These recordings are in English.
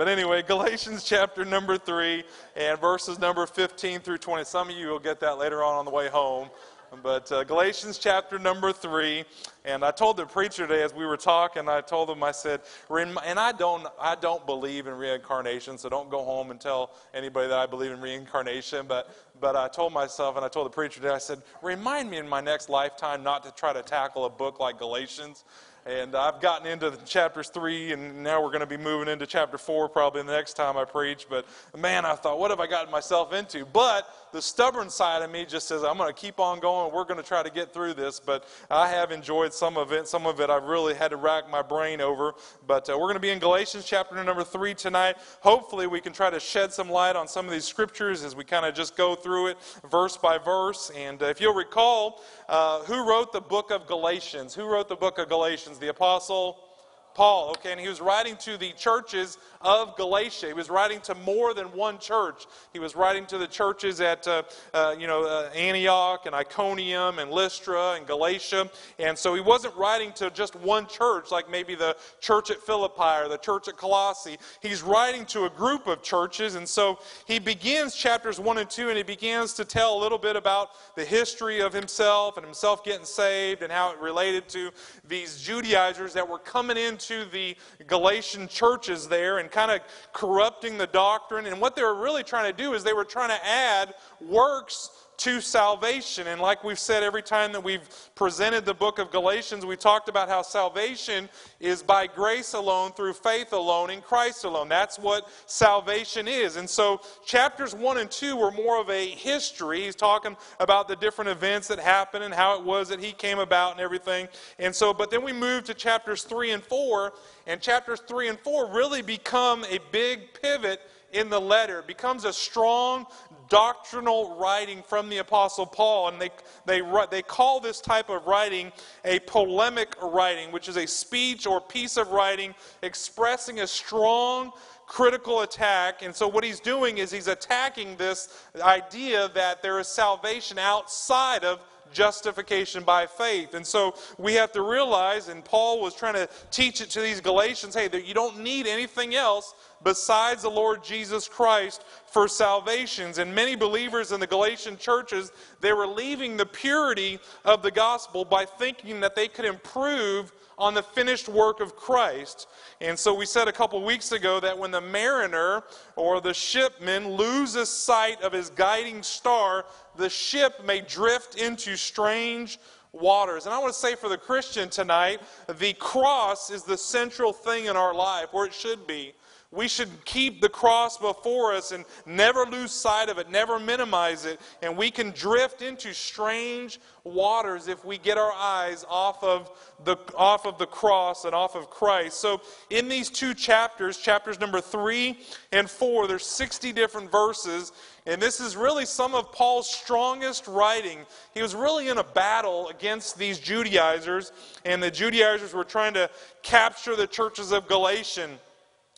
But anyway, Galatians chapter number 3 and verses number 15 through 20. Some of you will get that later on on the way home. But uh, Galatians chapter number 3. And I told the preacher today as we were talking, I told him, I said, and I don't, I don't believe in reincarnation, so don't go home and tell anybody that I believe in reincarnation. But, but I told myself, and I told the preacher today, I said, remind me in my next lifetime not to try to tackle a book like Galatians. And I've gotten into chapters three, and now we're going to be moving into chapter four probably the next time I preach. But man, I thought, what have I gotten myself into? But the stubborn side of me just says, I'm going to keep on going. We're going to try to get through this. But I have enjoyed some of it. Some of it I've really had to rack my brain over. But uh, we're going to be in Galatians chapter number three tonight. Hopefully, we can try to shed some light on some of these scriptures as we kind of just go through it verse by verse. And uh, if you'll recall, uh, who wrote the book of Galatians? Who wrote the book of Galatians? The Apostle Paul, okay, and he was writing to the churches of Galatia. He was writing to more than one church. He was writing to the churches at, uh, uh, you know, uh, Antioch and Iconium and Lystra and Galatia. And so he wasn't writing to just one church, like maybe the church at Philippi or the church at Colossae. He's writing to a group of churches. And so he begins chapters 1 and 2, and he begins to tell a little bit about the history of himself and himself getting saved and how it related to these Judaizers that were coming into the Galatian churches there and kind of corrupting the doctrine. And what they were really trying to do is they were trying to add works to salvation. And like we've said every time that we've presented the book of Galatians, we talked about how salvation is by grace alone, through faith alone, in Christ alone. That's what salvation is. And so chapters 1 and 2 were more of a history. He's talking about the different events that happened and how it was that he came about and everything. And so, but then we move to chapters 3 and 4, and chapters 3 and 4 really become a big pivot in the letter. It becomes a strong doctrinal writing from the Apostle Paul. And they, they, they call this type of writing a polemic writing, which is a speech or piece of writing expressing a strong critical attack. And so, what he's doing is he's attacking this idea that there is salvation outside of justification by faith. And so we have to realize, and Paul was trying to teach it to these Galatians hey, that you don't need anything else besides the Lord Jesus Christ for salvations. And many believers in the Galatian churches, they were leaving the purity of the gospel by thinking that they could improve on the finished work of Christ. And so we said a couple weeks ago that when the mariner or the shipman loses sight of his guiding star, the ship may drift into strange waters. And I want to say for the Christian tonight, the cross is the central thing in our life, where it should be. We should keep the cross before us and never lose sight of it, never minimize it. And we can drift into strange waters if we get our eyes off of the, off of the cross and off of Christ. So, in these two chapters, chapters number three and four, there's 60 different verses. And this is really some of Paul's strongest writing. He was really in a battle against these Judaizers, and the Judaizers were trying to capture the churches of Galatian.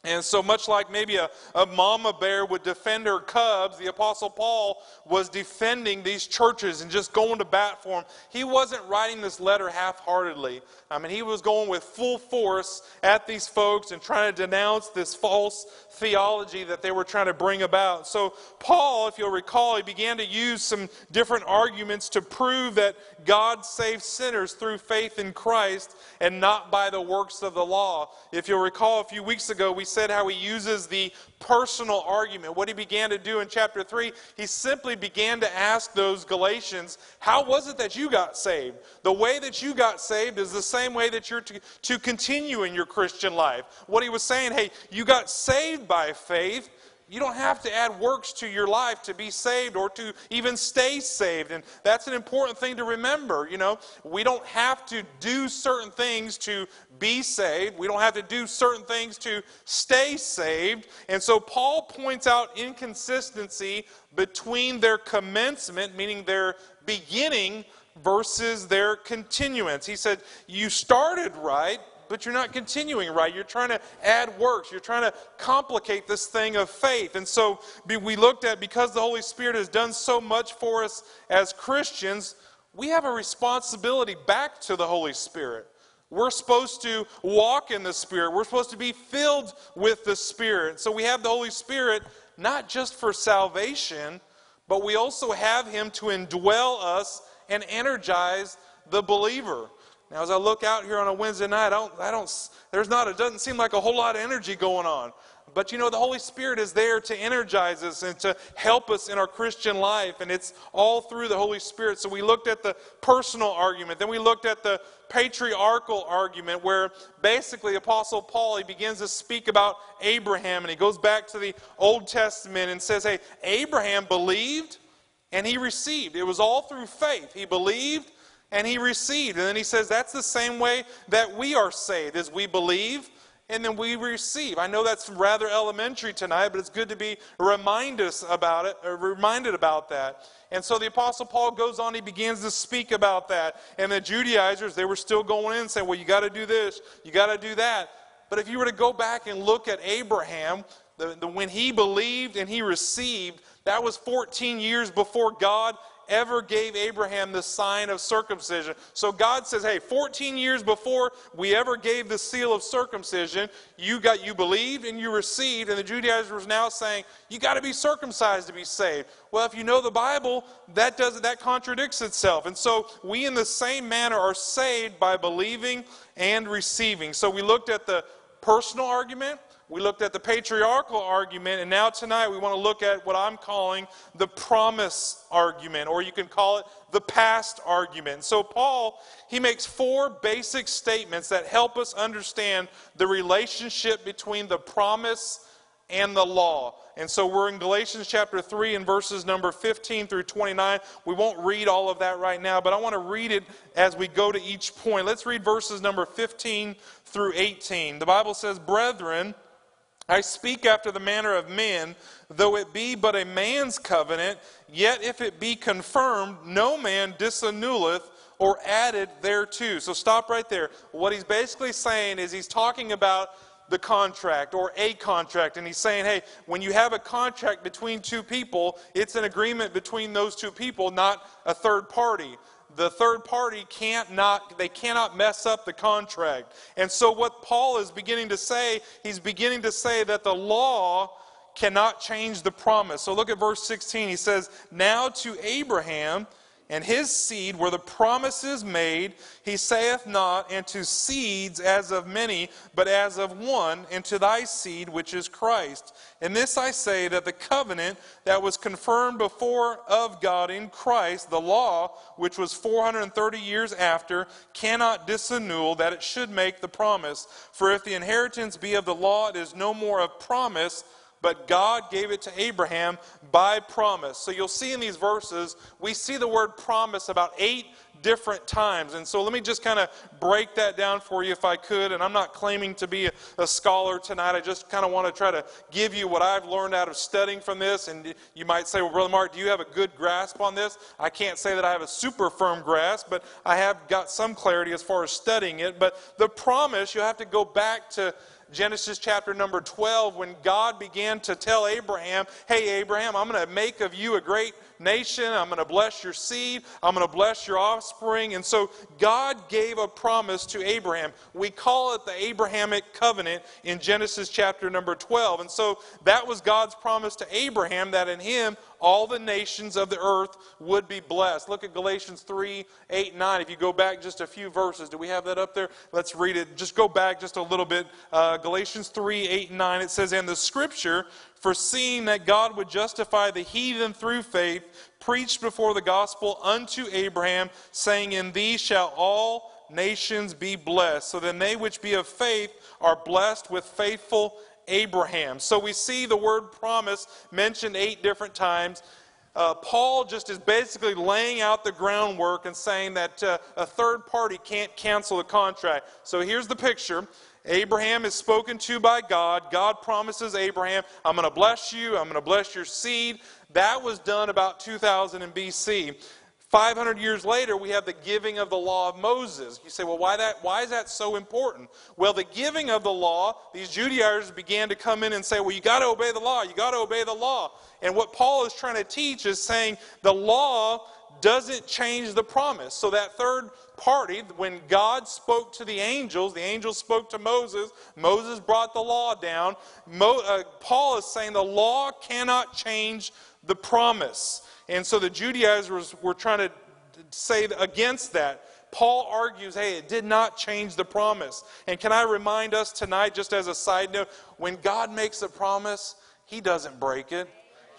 And so much like maybe a, a mama bear would defend her cubs, the Apostle Paul was defending these churches and just going to bat for them. He wasn't writing this letter half heartedly. I mean, he was going with full force at these folks and trying to denounce this false theology that they were trying to bring about. So, Paul, if you'll recall, he began to use some different arguments to prove that God saves sinners through faith in Christ and not by the works of the law. If you'll recall, a few weeks ago, we said how he uses the personal argument. What he began to do in chapter 3, he simply began to ask those Galatians, How was it that you got saved? The way that you got saved is the same way that you're to, to continue in your Christian life. What he was saying, hey, you got saved by faith. You don't have to add works to your life to be saved or to even stay saved. And that's an important thing to remember. You know, we don't have to do certain things to be saved. We don't have to do certain things to stay saved. And so Paul points out inconsistency between their commencement, meaning their beginning, versus their continuance. He said, You started right, but you're not continuing right. You're trying to add works. You're trying to complicate this thing of faith. And so we looked at because the Holy Spirit has done so much for us as Christians, we have a responsibility back to the Holy Spirit. We're supposed to walk in the Spirit. We're supposed to be filled with the Spirit. So we have the Holy Spirit not just for salvation, but we also have Him to indwell us and energize the believer. Now, as I look out here on a Wednesday night, I don't, I don't, there's not, it doesn't seem like a whole lot of energy going on. But you know, the Holy Spirit is there to energize us and to help us in our Christian life, and it's all through the Holy Spirit. So we looked at the personal argument, then we looked at the patriarchal argument, where basically Apostle Paul he begins to speak about Abraham, and he goes back to the Old Testament and says, "Hey, Abraham believed and he received. It was all through faith. He believed." And he received. And then he says that's the same way that we are saved, as we believe and then we receive. I know that's rather elementary tonight, but it's good to be reminded us about it, reminded about that. And so the Apostle Paul goes on, he begins to speak about that. And the Judaizers, they were still going in saying, well, you got to do this, you got to do that. But if you were to go back and look at Abraham, the, the, when he believed and he received, that was 14 years before God ever gave Abraham the sign of circumcision. So God says, hey, 14 years before we ever gave the seal of circumcision, you got you believed and you received, and the Judaizers now saying, you got to be circumcised to be saved. Well, if you know the Bible, that does that contradicts itself. And so we in the same manner are saved by believing and receiving. So we looked at the personal argument, we looked at the patriarchal argument, and now tonight we want to look at what I'm calling the promise argument, or you can call it the past argument. So, Paul, he makes four basic statements that help us understand the relationship between the promise and the law. And so we're in Galatians chapter 3 and verses number 15 through 29. We won't read all of that right now, but I want to read it as we go to each point. Let's read verses number 15 through 18. The Bible says, Brethren, I speak after the manner of men, though it be but a man's covenant, yet if it be confirmed, no man disannuleth or added thereto. So stop right there. What he's basically saying is he's talking about the contract or a contract. And he's saying, hey, when you have a contract between two people, it's an agreement between those two people, not a third party the third party can't not they cannot mess up the contract. And so what paul is beginning to say he's beginning to say that the law cannot change the promise. So look at verse 16 he says now to abraham and his seed were the promises made, he saith not, and to seeds as of many, but as of one, and to thy seed, which is Christ. And this I say that the covenant that was confirmed before of God in Christ, the law, which was 430 years after, cannot disannul that it should make the promise. For if the inheritance be of the law, it is no more of promise but God gave it to Abraham by promise. So you'll see in these verses, we see the word promise about eight different times. And so let me just kind of break that down for you if I could. And I'm not claiming to be a, a scholar tonight. I just kind of want to try to give you what I've learned out of studying from this. And you might say, well, Brother Mark, do you have a good grasp on this? I can't say that I have a super firm grasp, but I have got some clarity as far as studying it. But the promise, you have to go back to Genesis chapter number 12, when God began to tell Abraham, Hey, Abraham, I'm going to make of you a great nation. I'm going to bless your seed. I'm going to bless your offspring. And so God gave a promise to Abraham. We call it the Abrahamic covenant in Genesis chapter number 12. And so that was God's promise to Abraham that in him all the nations of the earth would be blessed. Look at Galatians 3 8 9. If you go back just a few verses, do we have that up there? Let's read it. Just go back just a little bit. Uh, Galatians 3 8 and 9. It says, And the scripture foreseeing that God would justify the heathen through faith, preached before the gospel unto Abraham, saying, In thee shall all nations be blessed. So then they which be of faith are blessed with faithful Abraham. So we see the word promise mentioned eight different times. Uh, Paul just is basically laying out the groundwork and saying that uh, a third party can't cancel the contract. So here's the picture Abraham is spoken to by God. God promises Abraham, I'm going to bless you, I'm going to bless your seed. That was done about 2000 in BC. 500 years later, we have the giving of the law of Moses. You say, well, why, that, why is that so important? Well, the giving of the law, these Judaizers began to come in and say, well, you got to obey the law, you got to obey the law. And what Paul is trying to teach is saying the law doesn't change the promise. So that third party. When God spoke to the angels, the angels spoke to Moses. Moses brought the law down. Mo, uh, Paul is saying the law cannot change the promise. And so the Judaizers were trying to say against that. Paul argues, hey, it did not change the promise. And can I remind us tonight, just as a side note, when God makes a promise, he doesn't break it.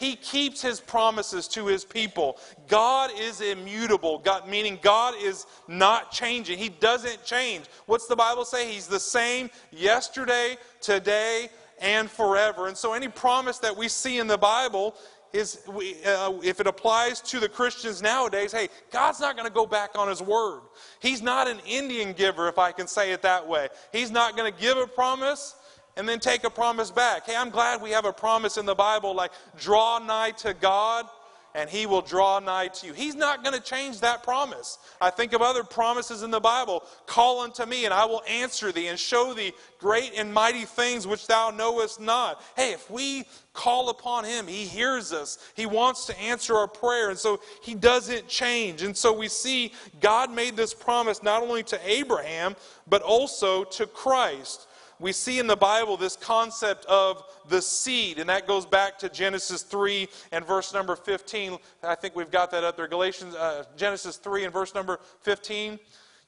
He keeps his promises to his people. God is immutable, God, meaning God is not changing. He doesn't change. What's the Bible say? He's the same yesterday, today, and forever. And so any promise that we see in the Bible is, uh, if it applies to the Christians nowadays, hey, God's not going to go back on his word. He's not an Indian giver, if I can say it that way. He's not going to give a promise and then take a promise back. Hey, I'm glad we have a promise in the Bible like, draw nigh to God and he will draw nigh to you. He's not going to change that promise. I think of other promises in the Bible call unto me, and I will answer thee and show thee great and mighty things which thou knowest not. Hey, if we call upon him, he hears us. He wants to answer our prayer, and so he doesn't change. And so we see God made this promise not only to Abraham, but also to Christ we see in the Bible this concept of the seed, and that goes back to Genesis 3 and verse number 15. I think we've got that up there. Galatians, uh, Genesis 3 and verse number 15.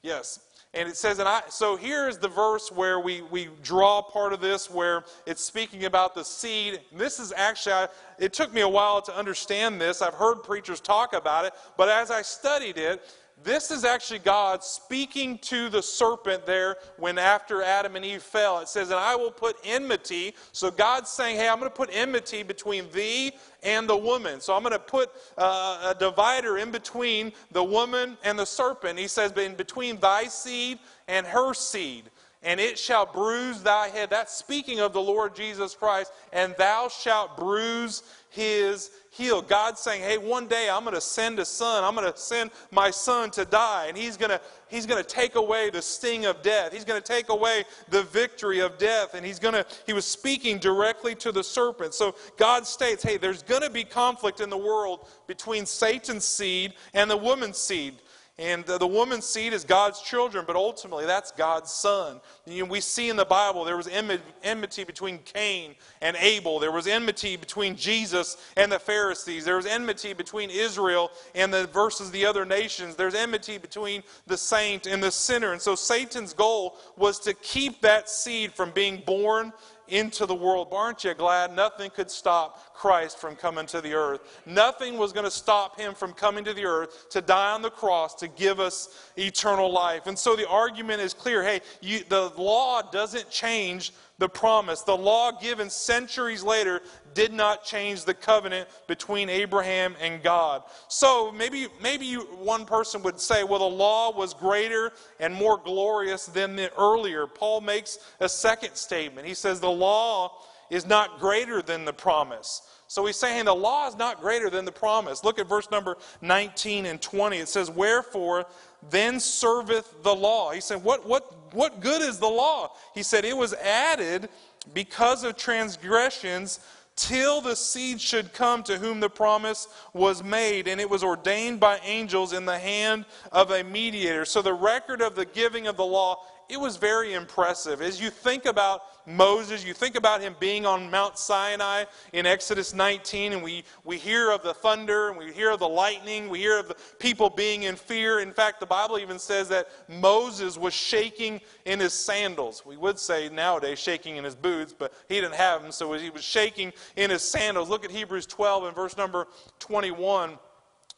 Yes. And it says, and I, so here's the verse where we, we draw part of this, where it's speaking about the seed. This is actually, I, it took me a while to understand this. I've heard preachers talk about it, but as I studied it, this is actually God speaking to the serpent there when after Adam and Eve fell. It says, And I will put enmity. So God's saying, Hey, I'm going to put enmity between thee and the woman. So I'm going to put uh, a divider in between the woman and the serpent. He says, In between thy seed and her seed and it shall bruise thy head. That's speaking of the Lord Jesus Christ, and thou shalt bruise his heel. God's saying, hey, one day I'm going to send a son. I'm going to send my son to die, and he's going to, he's going to take away the sting of death. He's going to take away the victory of death, and he's going to, he was speaking directly to the serpent. So God states, hey, there's going to be conflict in the world between Satan's seed and the woman's seed. And the, woman's seed is God's children, but ultimately that's God's son. We see in the Bible there was enmity between Cain and Abel. There was enmity between Jesus and the Pharisees. There was enmity between Israel and the versus the other nations. There's enmity between the saint and the sinner. And so Satan's goal was to keep that seed from being born into the world. But aren't you glad nothing could stop Christ from coming to the earth? Nothing was going to stop him from coming to the earth to die on the cross to give us eternal life. And so the argument is clear hey, you, the law doesn't change the promise. The law given centuries later did not change the covenant between Abraham and God. So maybe, maybe you, one person would say, well, the law was greater and more glorious than the earlier. Paul makes a second statement. He says, the law is not greater than the promise. So he's saying the law is not greater than the promise. Look at verse number 19 and 20. It says, Wherefore then serveth the law. He said, What, what, what good is the law? He said, It was added because of transgressions till the seed should come to whom the promise was made, and it was ordained by angels in the hand of a mediator. So the record of the giving of the law it was very impressive. As you think about Moses, you think about him being on Mount Sinai in Exodus 19, and we, we hear of the thunder, and we hear of the lightning, we hear of the people being in fear. In fact, the Bible even says that Moses was shaking in his sandals. We would say nowadays shaking in his boots, but he didn't have them, so he was shaking in his sandals. Look at Hebrews 12 and verse number 21.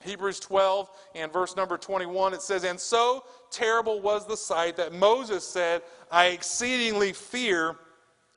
Hebrews 12 and verse number 21, it says, And so terrible was the sight that Moses said, I exceedingly fear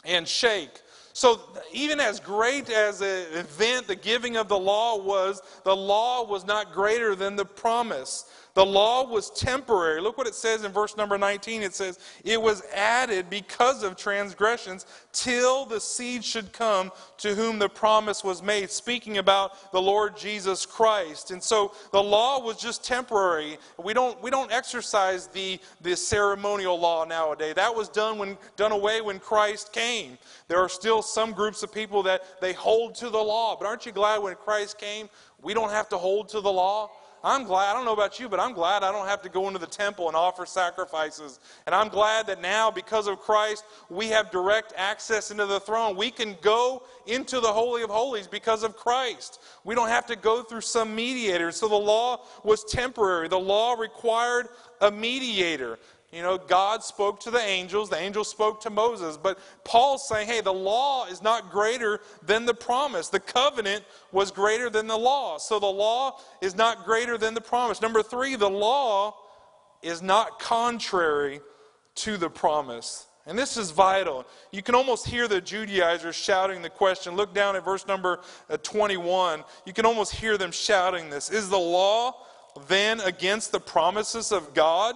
and shake. So, even as great as an event the giving of the law was, the law was not greater than the promise. The law was temporary. Look what it says in verse number 19. It says, It was added because of transgressions till the seed should come to whom the promise was made, speaking about the Lord Jesus Christ. And so the law was just temporary. We don't, we don't exercise the, the ceremonial law nowadays. That was done, when, done away when Christ came. There are still some groups of people that they hold to the law. But aren't you glad when Christ came, we don't have to hold to the law? I'm glad, I don't know about you, but I'm glad I don't have to go into the temple and offer sacrifices. And I'm glad that now, because of Christ, we have direct access into the throne. We can go into the Holy of Holies because of Christ. We don't have to go through some mediator. So the law was temporary, the law required a mediator. You know, God spoke to the angels, the angels spoke to Moses. But Paul's saying, hey, the law is not greater than the promise. The covenant was greater than the law. So the law is not greater than the promise. Number three, the law is not contrary to the promise. And this is vital. You can almost hear the Judaizers shouting the question. Look down at verse number uh, 21. You can almost hear them shouting this Is the law then against the promises of God?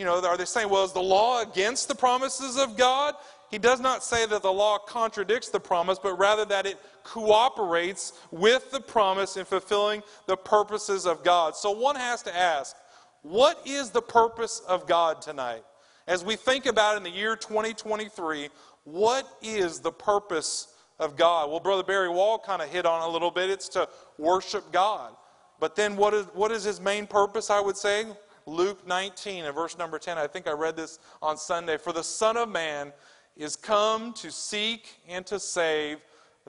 You know, are they saying, well, is the law against the promises of God? He does not say that the law contradicts the promise, but rather that it cooperates with the promise in fulfilling the purposes of God. So one has to ask, what is the purpose of God tonight? As we think about in the year 2023, what is the purpose of God? Well, Brother Barry Wall kind of hit on a little bit. It's to worship God. But then what is, what is his main purpose, I would say? Luke 19 and verse number 10. I think I read this on Sunday. For the Son of Man is come to seek and to save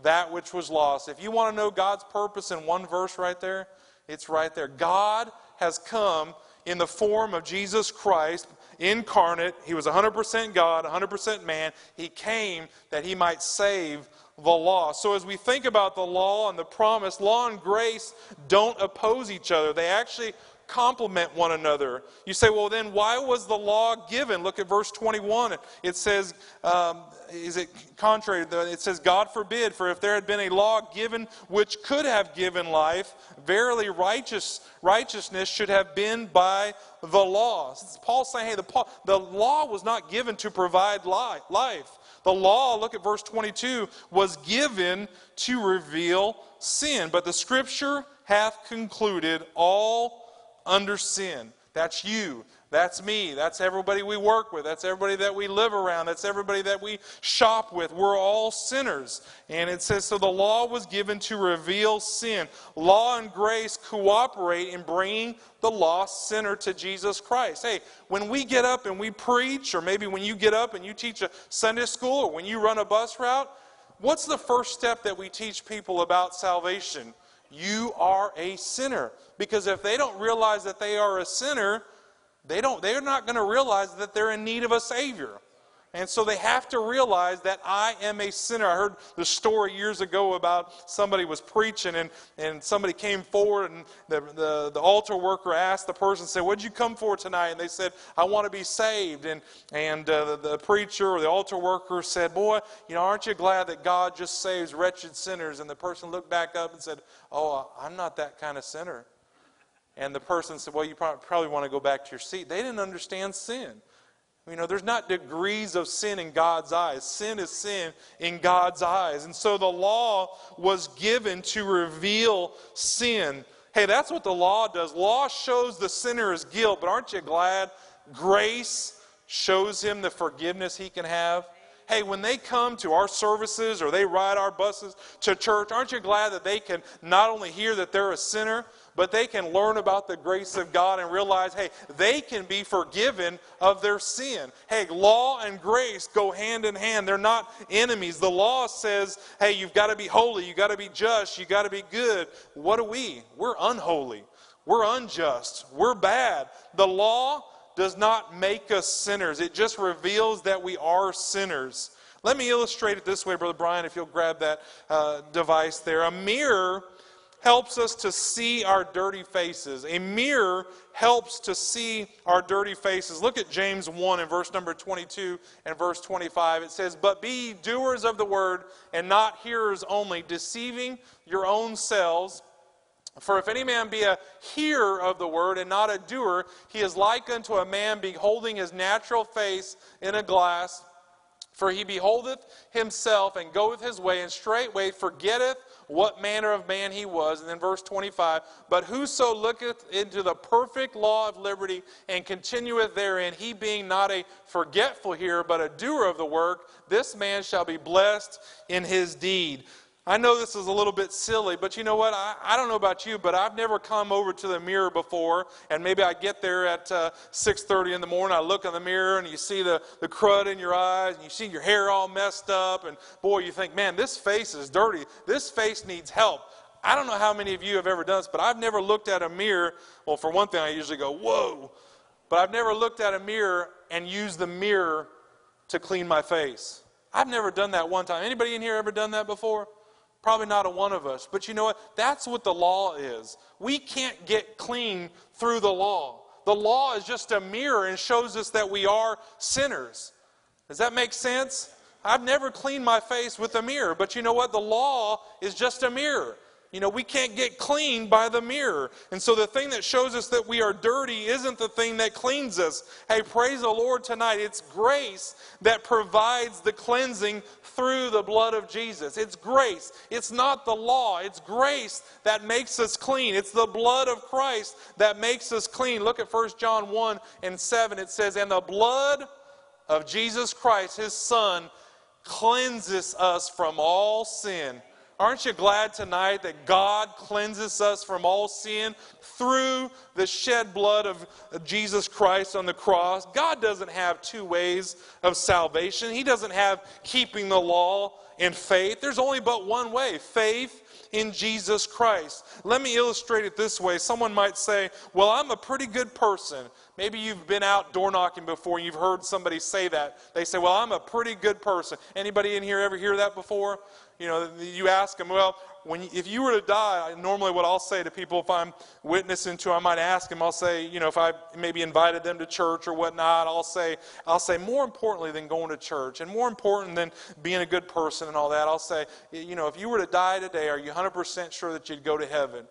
that which was lost. If you want to know God's purpose in one verse right there, it's right there. God has come in the form of Jesus Christ incarnate. He was 100% God, 100% man. He came that he might save the law. So, as we think about the law and the promise, law and grace don't oppose each other. They actually complement one another. You say, well, then why was the law given? Look at verse 21. It says, um, is it contrary? It says, God forbid, for if there had been a law given which could have given life, verily righteous, righteousness should have been by the law. Paul's saying, hey, the, the law was not given to provide life. The law, look at verse 22, was given to reveal sin. But the scripture hath concluded all under sin. That's you. That's me. That's everybody we work with. That's everybody that we live around. That's everybody that we shop with. We're all sinners. And it says, so the law was given to reveal sin. Law and grace cooperate in bringing the lost sinner to Jesus Christ. Hey, when we get up and we preach, or maybe when you get up and you teach a Sunday school, or when you run a bus route, what's the first step that we teach people about salvation? You are a sinner. Because if they don't realize that they are a sinner, they don't, they're not going to realize that they're in need of a Savior. And so they have to realize that I am a sinner. I heard the story years ago about somebody was preaching and, and somebody came forward and the, the, the altar worker asked the person, said, What'd you come for tonight? And they said, I want to be saved. And, and uh, the, the preacher or the altar worker said, Boy, you know, aren't you glad that God just saves wretched sinners? And the person looked back up and said, Oh, I'm not that kind of sinner. And the person said, Well, you probably want to go back to your seat. They didn't understand sin. You know, there's not degrees of sin in God's eyes. Sin is sin in God's eyes. And so the law was given to reveal sin. Hey, that's what the law does. Law shows the sinner's guilt, but aren't you glad grace shows him the forgiveness he can have? Hey, when they come to our services or they ride our buses to church, aren't you glad that they can not only hear that they're a sinner, but they can learn about the grace of God and realize, hey, they can be forgiven of their sin. Hey, law and grace go hand in hand. They're not enemies. The law says, hey, you've got to be holy, you've got to be just, you've got to be good. What are we? We're unholy. We're unjust. We're bad. The law does not make us sinners, it just reveals that we are sinners. Let me illustrate it this way, Brother Brian, if you'll grab that uh, device there. A mirror helps us to see our dirty faces. A mirror helps to see our dirty faces. Look at James 1 in verse number 22 and verse 25. It says, But be doers of the word and not hearers only, deceiving your own selves. For if any man be a hearer of the word and not a doer, he is like unto a man beholding his natural face in a glass. For he beholdeth himself and goeth his way, and straightway forgetteth what manner of man he was. And then verse 25, but whoso looketh into the perfect law of liberty and continueth therein, he being not a forgetful hearer, but a doer of the work, this man shall be blessed in his deed. I know this is a little bit silly, but you know what? I, I don't know about you, but I've never come over to the mirror before, and maybe I get there at uh, 6.30 in the morning, I look in the mirror, and you see the, the crud in your eyes, and you see your hair all messed up, and boy, you think, man, this face is dirty. This face needs help. I don't know how many of you have ever done this, but I've never looked at a mirror. Well, for one thing, I usually go, whoa. But I've never looked at a mirror and used the mirror to clean my face. I've never done that one time. Anybody in here ever done that before? Probably not a one of us. But you know what? That's what the law is. We can't get clean through the law. The law is just a mirror and shows us that we are sinners. Does that make sense? I've never cleaned my face with a mirror, but you know what? The law is just a mirror. You know, we can't get clean by the mirror. And so the thing that shows us that we are dirty isn't the thing that cleans us. Hey, praise the Lord tonight. It's grace that provides the cleansing through the blood of Jesus. It's grace. It's not the law. It's grace that makes us clean. It's the blood of Christ that makes us clean. Look at 1 John 1 and 7. It says, And the blood of Jesus Christ, his Son, cleanses us from all sin. Aren't you glad tonight that God cleanses us from all sin through the shed blood of Jesus Christ on the cross? God doesn't have two ways of salvation. He doesn't have keeping the law and faith. There's only but one way faith in Jesus Christ. Let me illustrate it this way. Someone might say, Well, I'm a pretty good person. Maybe you've been out door knocking before and you've heard somebody say that. They say, Well, I'm a pretty good person. Anybody in here ever hear that before? You know, you ask them, Well, when if you were to die, normally what I'll say to people if I'm witnessing to, I might ask them. I'll say, you know, if I maybe invited them to church or whatnot, I'll say, I'll say more importantly than going to church, and more important than being a good person and all that, I'll say, you know, if you were to die today, are you 100% sure that you'd go to heaven?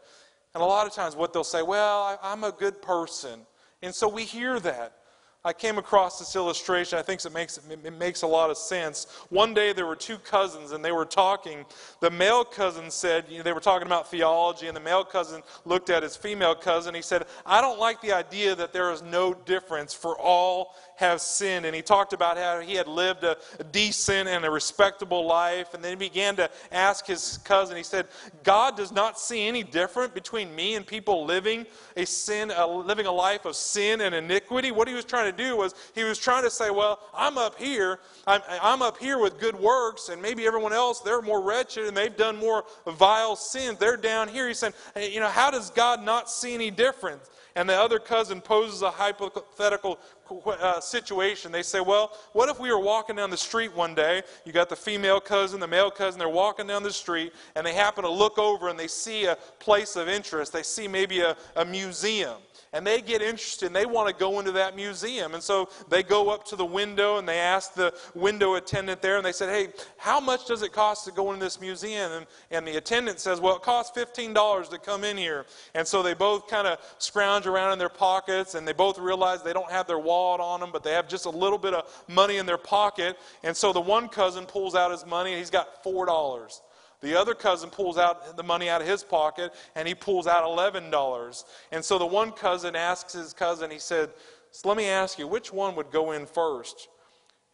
And a lot of times, what they'll say, well, I, I'm a good person, and so we hear that. I came across this illustration. I think it makes, it makes a lot of sense. One day there were two cousins and they were talking. The male cousin said, you know, they were talking about theology, and the male cousin looked at his female cousin. He said, I don't like the idea that there is no difference for all have sinned. And he talked about how he had lived a, a decent and a respectable life. And then he began to ask his cousin, he said, God does not see any different between me and people living a sin, uh, living a life of sin and iniquity. What he was trying to do was he was trying to say, well, I'm up here, I'm, I'm up here with good works, and maybe everyone else, they're more wretched and they've done more vile sins. They're down here. He said, you know, how does God not see any difference? And the other cousin poses a hypothetical uh, situation. They say, Well, what if we were walking down the street one day? You got the female cousin, the male cousin, they're walking down the street, and they happen to look over and they see a place of interest. They see maybe a, a museum and they get interested and they want to go into that museum. And so they go up to the window and they ask the window attendant there and they said, Hey, how much does it cost to go into this museum? And, and the attendant says, Well, it costs $15 to come in here. And so they both kind of scrounge around in their pockets and they both realize they don't have their wallet on them, but they have just a little bit of money in their pocket. And so the one cousin pulls out his money and he's got $4. The other cousin pulls out the money out of his pocket and he pulls out $11. And so the one cousin asks his cousin, he said, so let me ask you, which one would go in first?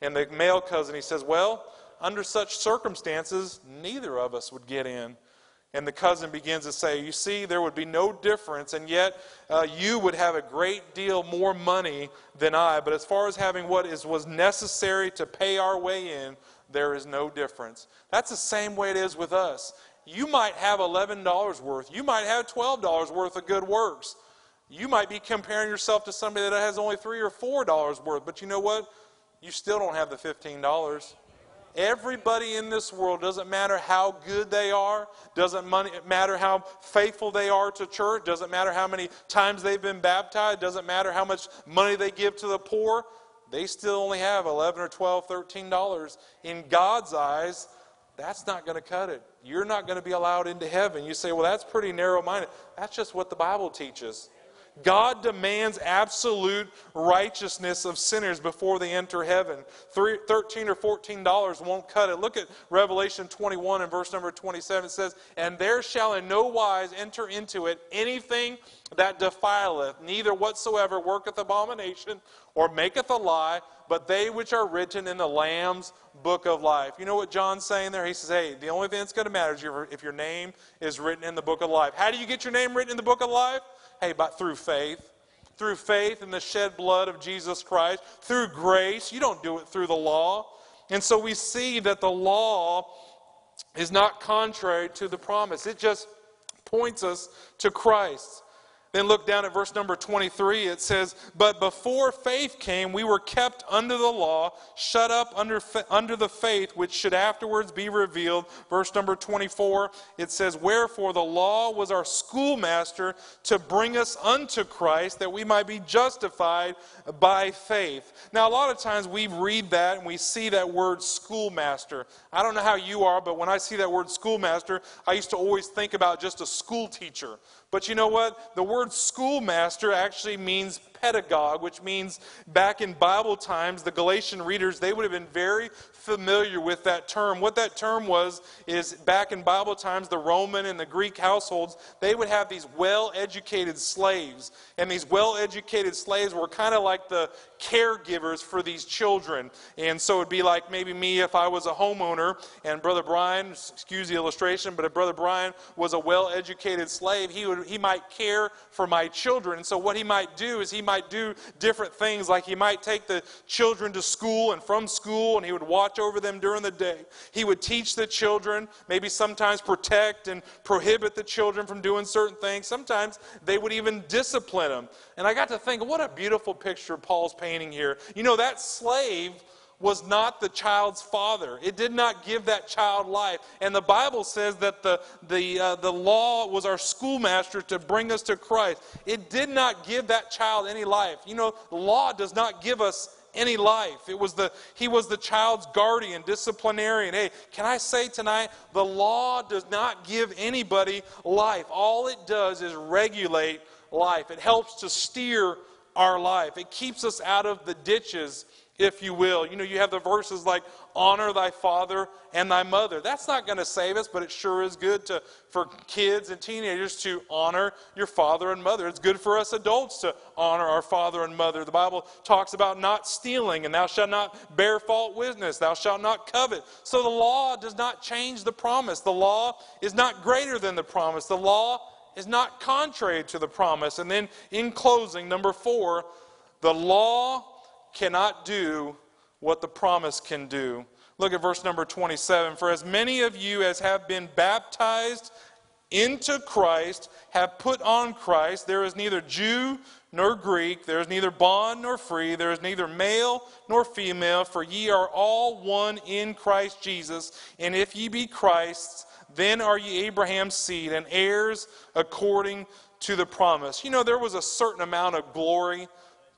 And the male cousin, he says, Well, under such circumstances, neither of us would get in. And the cousin begins to say, You see, there would be no difference, and yet uh, you would have a great deal more money than I. But as far as having what is, was necessary to pay our way in, there is no difference. That's the same way it is with us. You might have $11 worth, you might have $12 worth of good works. You might be comparing yourself to somebody that has only 3 or $4 worth, but you know what? You still don't have the $15. Everybody in this world, doesn't matter how good they are, doesn't money, matter how faithful they are to church, doesn't matter how many times they've been baptized, doesn't matter how much money they give to the poor, they still only have 11 or 12, 13 dollars. In God's eyes, that's not going to cut it. You're not going to be allowed into heaven. You say, well, that's pretty narrow minded. That's just what the Bible teaches. God demands absolute righteousness of sinners before they enter heaven. Three, 13 or 14 dollars won't cut it. Look at Revelation 21 and verse number 27. It says, And there shall in no wise enter into it anything that defileth, neither whatsoever worketh abomination or maketh a lie, but they which are written in the Lamb's book of life. You know what John's saying there? He says, hey, the only thing that's going to matter is if your name is written in the book of life. How do you get your name written in the book of life? Hey, but through faith. Through faith in the shed blood of Jesus Christ. Through grace. You don't do it through the law. And so we see that the law is not contrary to the promise. It just points us to Christ. Then look down at verse number 23. It says, But before faith came, we were kept under the law, shut up under, under the faith which should afterwards be revealed. Verse number 24, it says, Wherefore the law was our schoolmaster to bring us unto Christ, that we might be justified by faith. Now, a lot of times we read that and we see that word schoolmaster. I don't know how you are, but when I see that word schoolmaster, I used to always think about just a school teacher. But you know what? The word schoolmaster actually means pedagogue, which means back in Bible times, the Galatian readers, they would have been very familiar with that term. What that term was is back in Bible times, the Roman and the Greek households, they would have these well educated slaves. And these well educated slaves were kind of like the caregivers for these children. And so it'd be like maybe me if I was a homeowner and Brother Brian, excuse the illustration, but if Brother Brian was a well educated slave, he, would, he might care for my children. And so what he might do is he might do different things, like he might take the children to school and from school, and he would watch over them during the day. He would teach the children, maybe sometimes protect and prohibit the children from doing certain things. Sometimes they would even discipline them. And I got to think, what a beautiful picture Paul's painting here. You know, that slave was not the child's father. It did not give that child life. And the Bible says that the, the, uh, the law was our schoolmaster to bring us to Christ. It did not give that child any life. You know, the law does not give us any life. It was the, he was the child's guardian, disciplinarian. Hey, can I say tonight, the law does not give anybody life. All it does is regulate life. It helps to steer our life. It keeps us out of the ditches if you will. You know, you have the verses like, honor thy father and thy mother. That's not going to save us, but it sure is good to, for kids and teenagers to honor your father and mother. It's good for us adults to honor our father and mother. The Bible talks about not stealing, and thou shalt not bear false witness, thou shalt not covet. So the law does not change the promise. The law is not greater than the promise. The law is not contrary to the promise. And then in closing, number four, the law cannot do what the promise can do. Look at verse number 27. For as many of you as have been baptized into Christ have put on Christ, there is neither Jew nor Greek, there is neither bond nor free, there is neither male nor female, for ye are all one in Christ Jesus. And if ye be Christ's, then are ye Abraham's seed and heirs according to the promise. You know, there was a certain amount of glory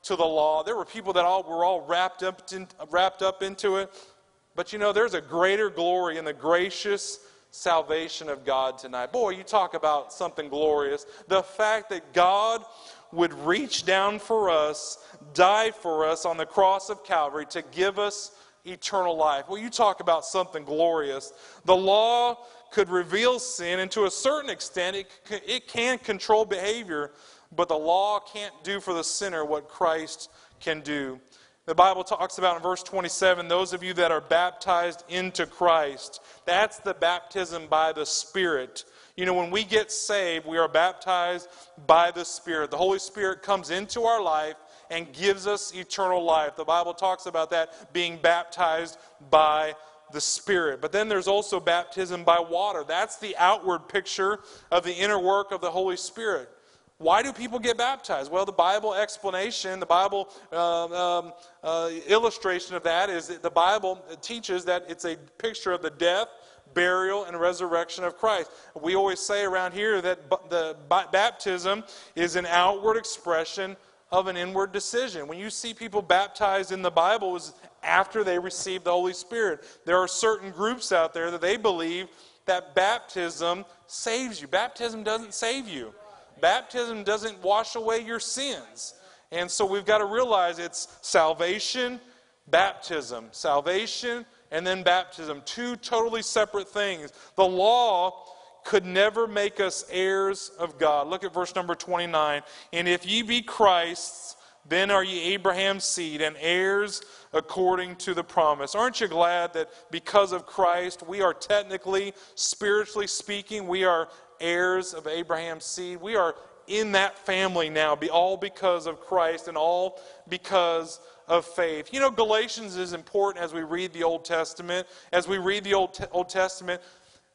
to the law. There were people that all were all wrapped up, in, wrapped up into it. But you know, there's a greater glory in the gracious salvation of God tonight. Boy, you talk about something glorious. The fact that God would reach down for us, die for us on the cross of Calvary to give us eternal life. Well, you talk about something glorious. The law could reveal sin, and to a certain extent, it, it can control behavior. But the law can't do for the sinner what Christ can do. The Bible talks about in verse 27 those of you that are baptized into Christ. That's the baptism by the Spirit. You know, when we get saved, we are baptized by the Spirit. The Holy Spirit comes into our life and gives us eternal life. The Bible talks about that being baptized by the Spirit. But then there's also baptism by water. That's the outward picture of the inner work of the Holy Spirit. Why do people get baptized? Well, the Bible explanation, the Bible uh, um, uh, illustration of that is that the Bible teaches that it's a picture of the death, burial, and resurrection of Christ. We always say around here that the baptism is an outward expression of an inward decision. When you see people baptized in the Bible, is after they receive the Holy Spirit. There are certain groups out there that they believe that baptism saves you. Baptism doesn't save you. baptism doesn't wash away your sins. And so we've got to realize it's salvation, baptism. Salvation, and then baptism. Two totally separate things. The law could never make us heirs of God. Look at verse number 29. And if ye be Christ's, then are ye Abraham's seed and heirs according to the promise. Aren't you glad that because of Christ, we are technically, spiritually speaking, we are heirs of Abraham's seed? We are in that family now, all because of Christ and all because of faith. You know, Galatians is important as we read the Old Testament. As we read the Old, Old Testament,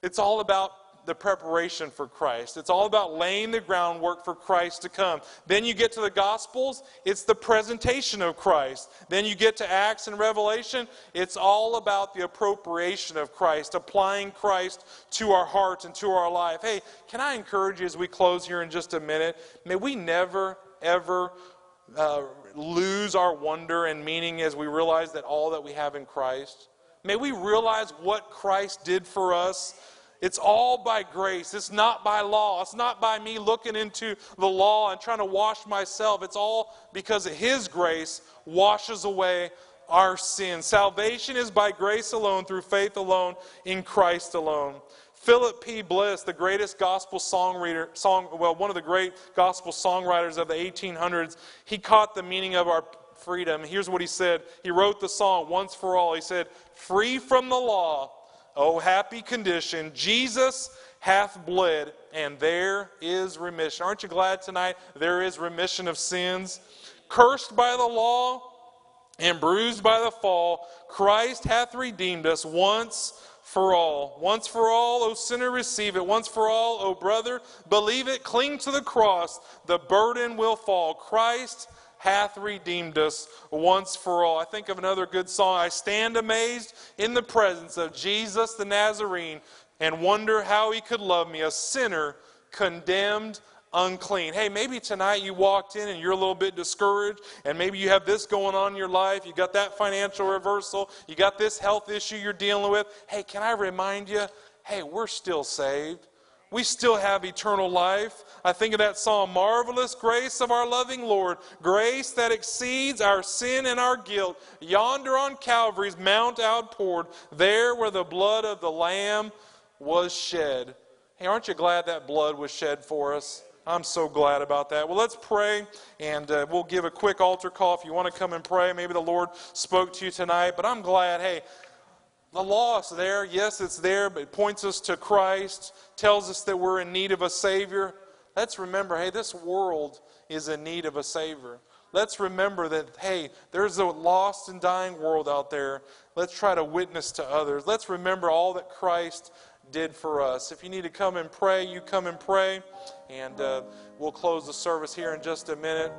it's all about the preparation for Christ. It's all about laying the groundwork for Christ to come. Then you get to the Gospels, it's the presentation of Christ. Then you get to Acts and Revelation, it's all about the appropriation of Christ, applying Christ to our heart and to our life. Hey, can I encourage you as we close here in just a minute? May we never, ever uh, lose our wonder and meaning as we realize that all that we have in Christ. May we realize what Christ did for us it's all by grace. It's not by law. It's not by me looking into the law and trying to wash myself. It's all because of His grace washes away our sins. Salvation is by grace alone, through faith alone, in Christ alone. Philip P. Bliss, the greatest gospel songwriter, song, well, one of the great gospel songwriters of the 1800s, he caught the meaning of our freedom. Here's what he said. He wrote the song once for all. He said, Free from the law Oh, happy condition. Jesus hath bled, and there is remission. Aren't you glad tonight there is remission of sins? Cursed by the law and bruised by the fall, Christ hath redeemed us once for all. Once for all, O sinner, receive it. Once for all, O brother, believe it. Cling to the cross. The burden will fall. Christ hath redeemed us once for all. I think of another good song. I stand amazed in the presence of Jesus the Nazarene and wonder how he could love me, a sinner condemned unclean. Hey, maybe tonight you walked in and you're a little bit discouraged, and maybe you have this going on in your life. You got that financial reversal, you got this health issue you're dealing with. Hey, can I remind you? Hey, we're still saved we still have eternal life. I think of that song, Marvelous Grace of Our Loving Lord, grace that exceeds our sin and our guilt. Yonder on Calvary's Mount outpoured, there where the blood of the Lamb was shed. Hey, aren't you glad that blood was shed for us? I'm so glad about that. Well, let's pray, and uh, we'll give a quick altar call if you want to come and pray. Maybe the Lord spoke to you tonight, but I'm glad, hey, the is there. Yes, it's there, but it points us to Christ, tells us that we're in need of a Savior. Let's remember hey, this world is in need of a Savior. Let's remember that, hey, there's a lost and dying world out there. Let's try to witness to others. Let's remember all that Christ did for us. If you need to come and pray, you come and pray. And uh, we'll close the service here in just a minute.